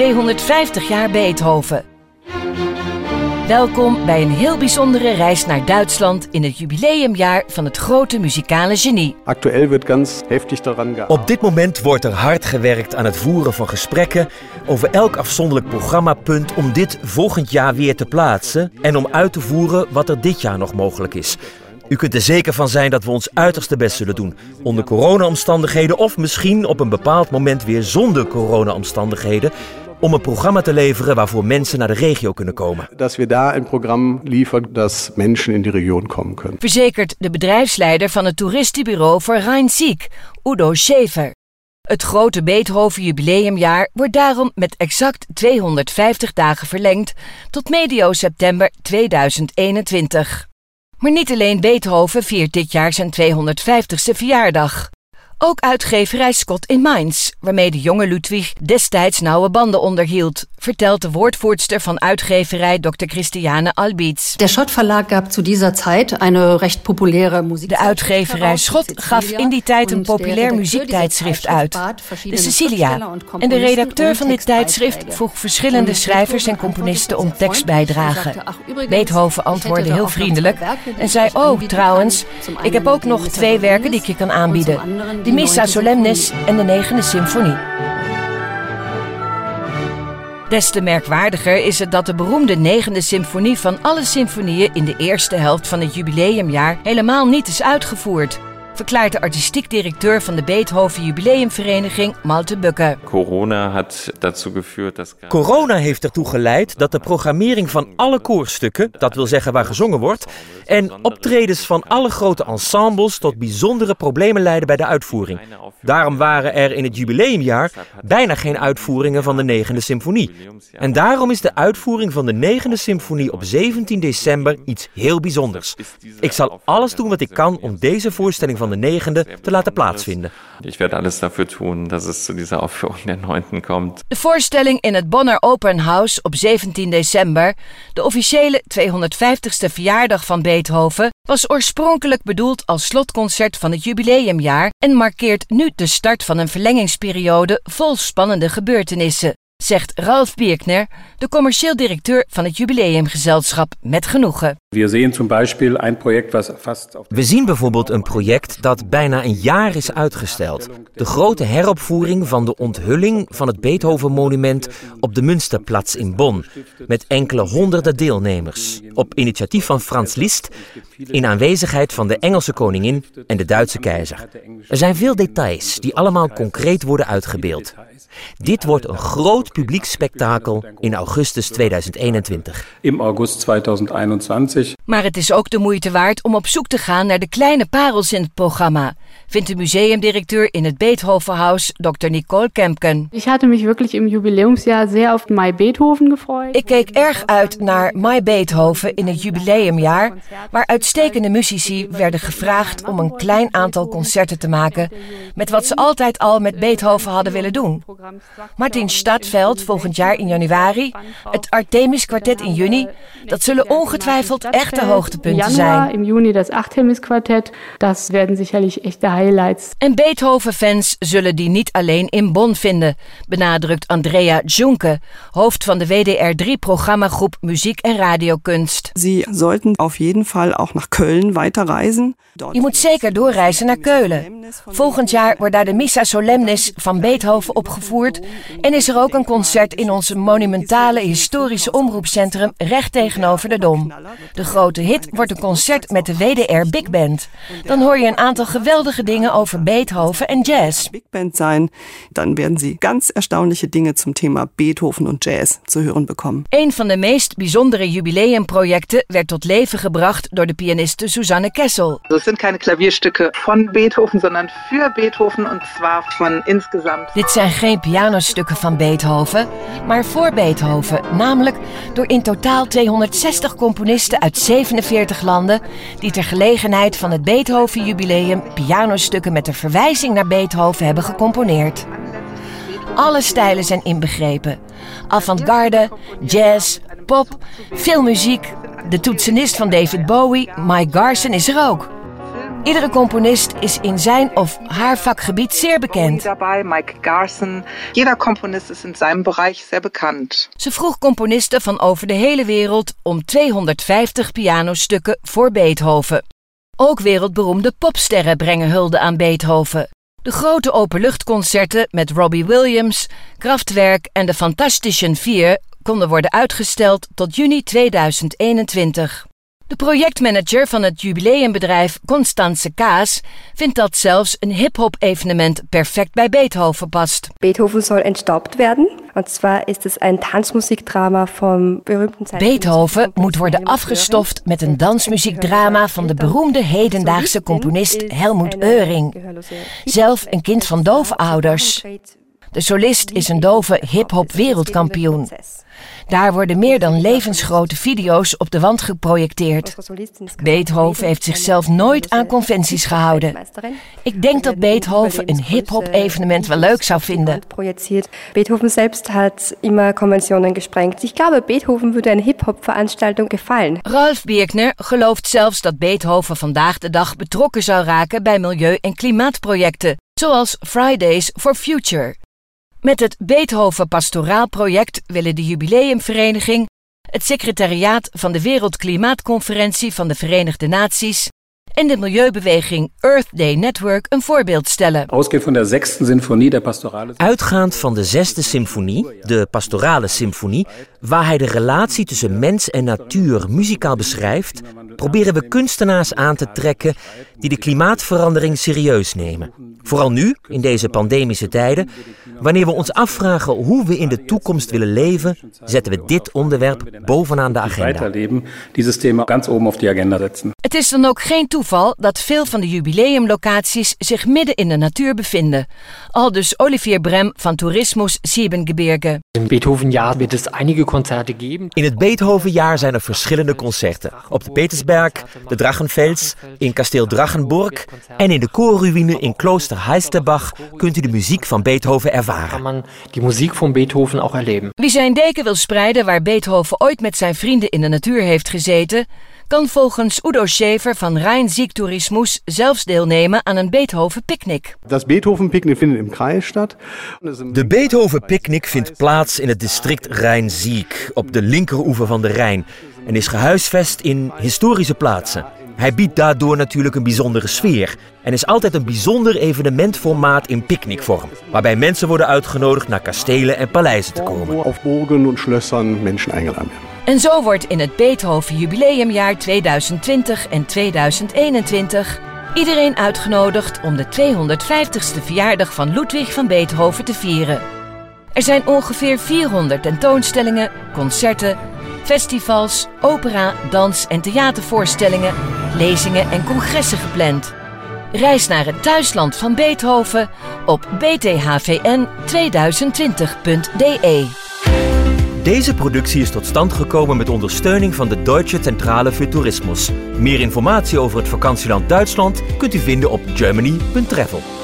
250 jaar Beethoven. Welkom bij een heel bijzondere reis naar Duitsland in het jubileumjaar van het grote muzikale genie. Aktuell wird ganz heftig daran gearbeitet. Op dit moment wordt er hard gewerkt aan het voeren van gesprekken over elk afzonderlijk programmapunt om dit volgend jaar weer te plaatsen en om uit te voeren wat er dit jaar nog mogelijk is. U kunt er zeker van zijn dat we ons uiterste best zullen doen. Onder corona-omstandigheden of misschien op een bepaald moment weer zonder corona-omstandigheden. Om een programma te leveren waarvoor mensen naar de regio kunnen komen. Dass wir da ein Programm liefern, dass Menschen in die Region kommen können. Verzekert de bedrijfsleider van het toeristenbureau voor Rhein-Sieg, Udo Schäfer. Het grote Beethoven jubileumjaar wordt daarom met exact 250 dagen verlengd tot medio september 2021. Maar niet alleen Beethoven viert dit jaar zijn 250ste verjaardag. Ook uitgeverij Scott in Mainz, waarmee de jonge Ludwig destijds nauwe banden onderhield, vertelt de woordvoerster van uitgeverij Dr. Christiane Albitz. Der Schott Verlag gab zu dieser Zeit eine recht populäre Musik. De uitgeverij Schott gaf in die tijd een populair muziektijdschrift uit, de Cecilia. En de redacteur van dit tijdschrift vroeg verschillende schrijvers en componisten om tekstbijdragen. Beethoven antwoordde heel vriendelijk en zei: Oh, trouwens, ik heb ook nog twee werken die ik je kan aanbieden: de Missa Solemnis en de Negende Symfonie. Des te merkwaardiger is het dat de beroemde negende symfonie van alle symfonieën in de eerste helft van het jubileumjaar helemaal niet is uitgevoerd, verklaart de artistiek directeur van de Beethoven Jubileumvereniging Malte Bukke. Corona hat dazu geführt, dass Corona heeft ertoe geleid dat de programmering van alle koorstukken, dat wil zeggen waar gezongen wordt, en optredens van alle grote ensembles tot bijzondere problemen leiden bij de uitvoering. Daarom waren er in het jubileumjaar bijna geen uitvoeringen van de negende symfonie. En daarom is de uitvoering van de negende symfonie op 17 december iets heel bijzonders. Ik zal alles doen wat ik kan om deze voorstelling van de negende te laten plaatsvinden. Ich werde alles dafür tun, dass es zu dieser Aufführung der Neunten kommt. De voorstelling in het Bonner Open House op 17 december, de officiële 250ste verjaardag van Beethoven, was oorspronkelijk bedoeld als slotconcert van het jubileumjaar en markeert nu de start van een verlengingsperiode vol spannende gebeurtenissen, zegt Ralf Birkner, de commercieel directeur van het jubileumgezelschap, met genoegen. Wir sehen zum Beispiel ein Projekt, was fast auf We zien bijvoorbeeld een project dat bijna een jaar is uitgesteld. De grote heropvoering van de onthulling van het Beethoven-monument op de Münsterplatz in Bonn. Met enkele honderden deelnemers. Op initiatief van Frans Liszt, in aanwezigheid van de Engelse koningin en de Duitse keizer. Er zijn veel details die allemaal concreet worden uitgebeeld. Dit wordt een groot publiek spektakel in augustus 2021. im August 2021. Maar het is ook de moeite waard om op zoek te gaan naar de kleine parels in het programma, vindt de museumdirecteur in het Beethovenhaus, Dr. Nicole Kempken. Ich hatte mich wirklich im Jubiläumsjahr sehr auf My Beethoven gefreut. Ik keek erg uit naar My Beethoven in het jubileumjaar, waar uitstekende muzici werden gevraagd om een klein aantal concerten te maken met wat ze altijd al met Beethoven hadden willen doen. Martin Stadveld volgend jaar in januari, het Artemis Quartet in juni, dat zullen ongetwijfeld echte hoogtepunten zijn. im Juni das Artemis Quartett. Das werden sicherlich echte Highlights. En Beethoven-fans zullen die niet alleen in Bonn vinden, benadrukt Andrea Junke, hoofd van de WDR3-programmagroep Muziek en Radiokunst. Sie sollten auf jeden Fall auch nach Köln weiterreisen. Je moet zeker doorreizen naar Keulen. Volgend jaar wordt daar de Missa Solemnis van Beethoven opgevoerd en is er ook een concert in onze monumentale historische omroepcentrum recht tegenover de Dom. De grote hit wordt een concert met de WDR Big Band. Dan hoor je een aantal geweldige dingen over Beethoven en jazz. Big Band sein, dann werden Sie ganz erstaunliche Dinge zum Thema Beethoven und Jazz zu hören bekommen. Een van de meest bijzondere jubileumprojecten werd tot leven gebracht door de pianiste Susanne Kessel. Also es sind keine Klavierstücke von Beethoven, sondern für Beethoven und zwar von insgesamt Dit zijn geen pianostukken van Beethoven, maar voor Beethoven, namelijk door in totaal 260 componisten uit 47 landen die ter gelegenheid van het Beethoven-jubileum pianostukken met een verwijzing naar Beethoven hebben gecomponeerd. Alle stijlen zijn inbegrepen: avant-garde, jazz, pop, filmmuziek. De toetsenist van David Bowie, Mike Garson, is er ook. Iedere componist is in zijn of haar vakgebied zeer bekend. Dabei Mike Garson. Jeder Komponist ist in seinem Bereich sehr bekannt. Ze vroeg componisten van over de hele wereld om 250 pianostukken voor Beethoven. Ook wereldberoemde popsterren brengen hulde aan Beethoven. De grote openluchtconcerten met Robbie Williams, Kraftwerk en de Fantastischen Vier konden worden uitgesteld tot juni 2021. De projectmanager van het jubileumbedrijf Constance Kaas vindt dat zelfs een hip-hop evenement perfect bij Beethoven past. Beethoven soll entstaubt werden. Und zwar ist es ein Tanzmusikdrama vom berühmten Beethoven moet worden afgestoft met een dansmuziekdrama van de beroemde hedendaagse componist Helmut Euring. Zelf een kind van dove ouders. De solist is een dove hip-hop wereldkampioen. Daar worden meer dan levensgrote video's op de wand geprojecteerd. Beethoven heeft zichzelf nooit aan conventies gehouden. Ik denk dat Beethoven een hip-hop evenement wel leuk zou vinden. Beethoven selbst hat immer Konventionen gesprengt. Ich glaube, Beethoven würde eine Hip-Hop-Veranstaltung gefallen. Ralf Birkner gelooft zelfs dat Beethoven vandaag de dag betrokken zou raken bij milieu- en klimaatprojecten, zoals Fridays for Future. Met het Beethoven Pastoraal Project willen de Jubileumvereniging, het secretariaat van de Wereldklimaatconferentie van de Verenigde Naties en de milieubeweging Earth Day Network een voorbeeld stellen. Ausgehend van de zesde symfonie der pastorale. Uitgaand van de zesde symfonie, de pastorale symfonie, waar hij de relatie tussen mens en natuur muzikaal beschrijft, proberen we kunstenaars aan te trekken die de klimaatverandering serieus nemen. Vooral nu, in deze pandemische tijden, wanneer we ons afvragen hoe we in de toekomst willen leven, zetten we dit onderwerp bovenaan de agenda. Het is dan ook geen toeval dat veel van de jubileumlocaties zich midden in de natuur bevinden. Aldus Olivier Brem van Tourismus Siebengebirge. In Beethovenjahr wird es einige Konzerte geben. In het Beethovenjaar zijn er verschillende concerten. Op de Petersberg, de Drachenfels, in kasteel Drachenburg en in de koorruïne in klooster Heisterbach kunt u de muziek van Beethoven ervaren. Man die Musik von Beethoven auch erleben. Wie zijn deken wil spreiden waar Beethoven ooit met zijn vrienden in de natuur heeft gezeten, kan volgens Udo Schäfer van Rhein Sieg Tourismus zelfs deelnemen aan een Beethoven picknick. Das Beethoven-Picknick findet im Kreis statt. De Beethoven Picnic vindt plaats in het district Rijn-Ziek, op de linkeroever van de Rijn, en is gehuisvest in historische plaatsen. Hij biedt daardoor natuurlijk een bijzondere sfeer en is altijd een bijzonder evenementformaat in picknickvorm, waarbij mensen worden uitgenodigd naar kastelen en paleizen te komen. Wo auf Burgen und Schlössern Menschen eingeladen werden. En zo wordt in het Beethoven jubileumjaar 2020 en 2021 iedereen uitgenodigd om de 250ste verjaardag van Ludwig van Beethoven te vieren. Er zijn ongeveer 400 tentoonstellingen, concerten, festivals, opera, dans- en theatervoorstellingen, lezingen en congressen gepland. Reis naar het thuisland van Beethoven op bthvn2020.de. Deze productie is tot stand gekomen met ondersteuning van de Deutsche Zentrale für Tourismus. Meer informatie over het vakantieland Duitsland kunt u vinden op germany.travel.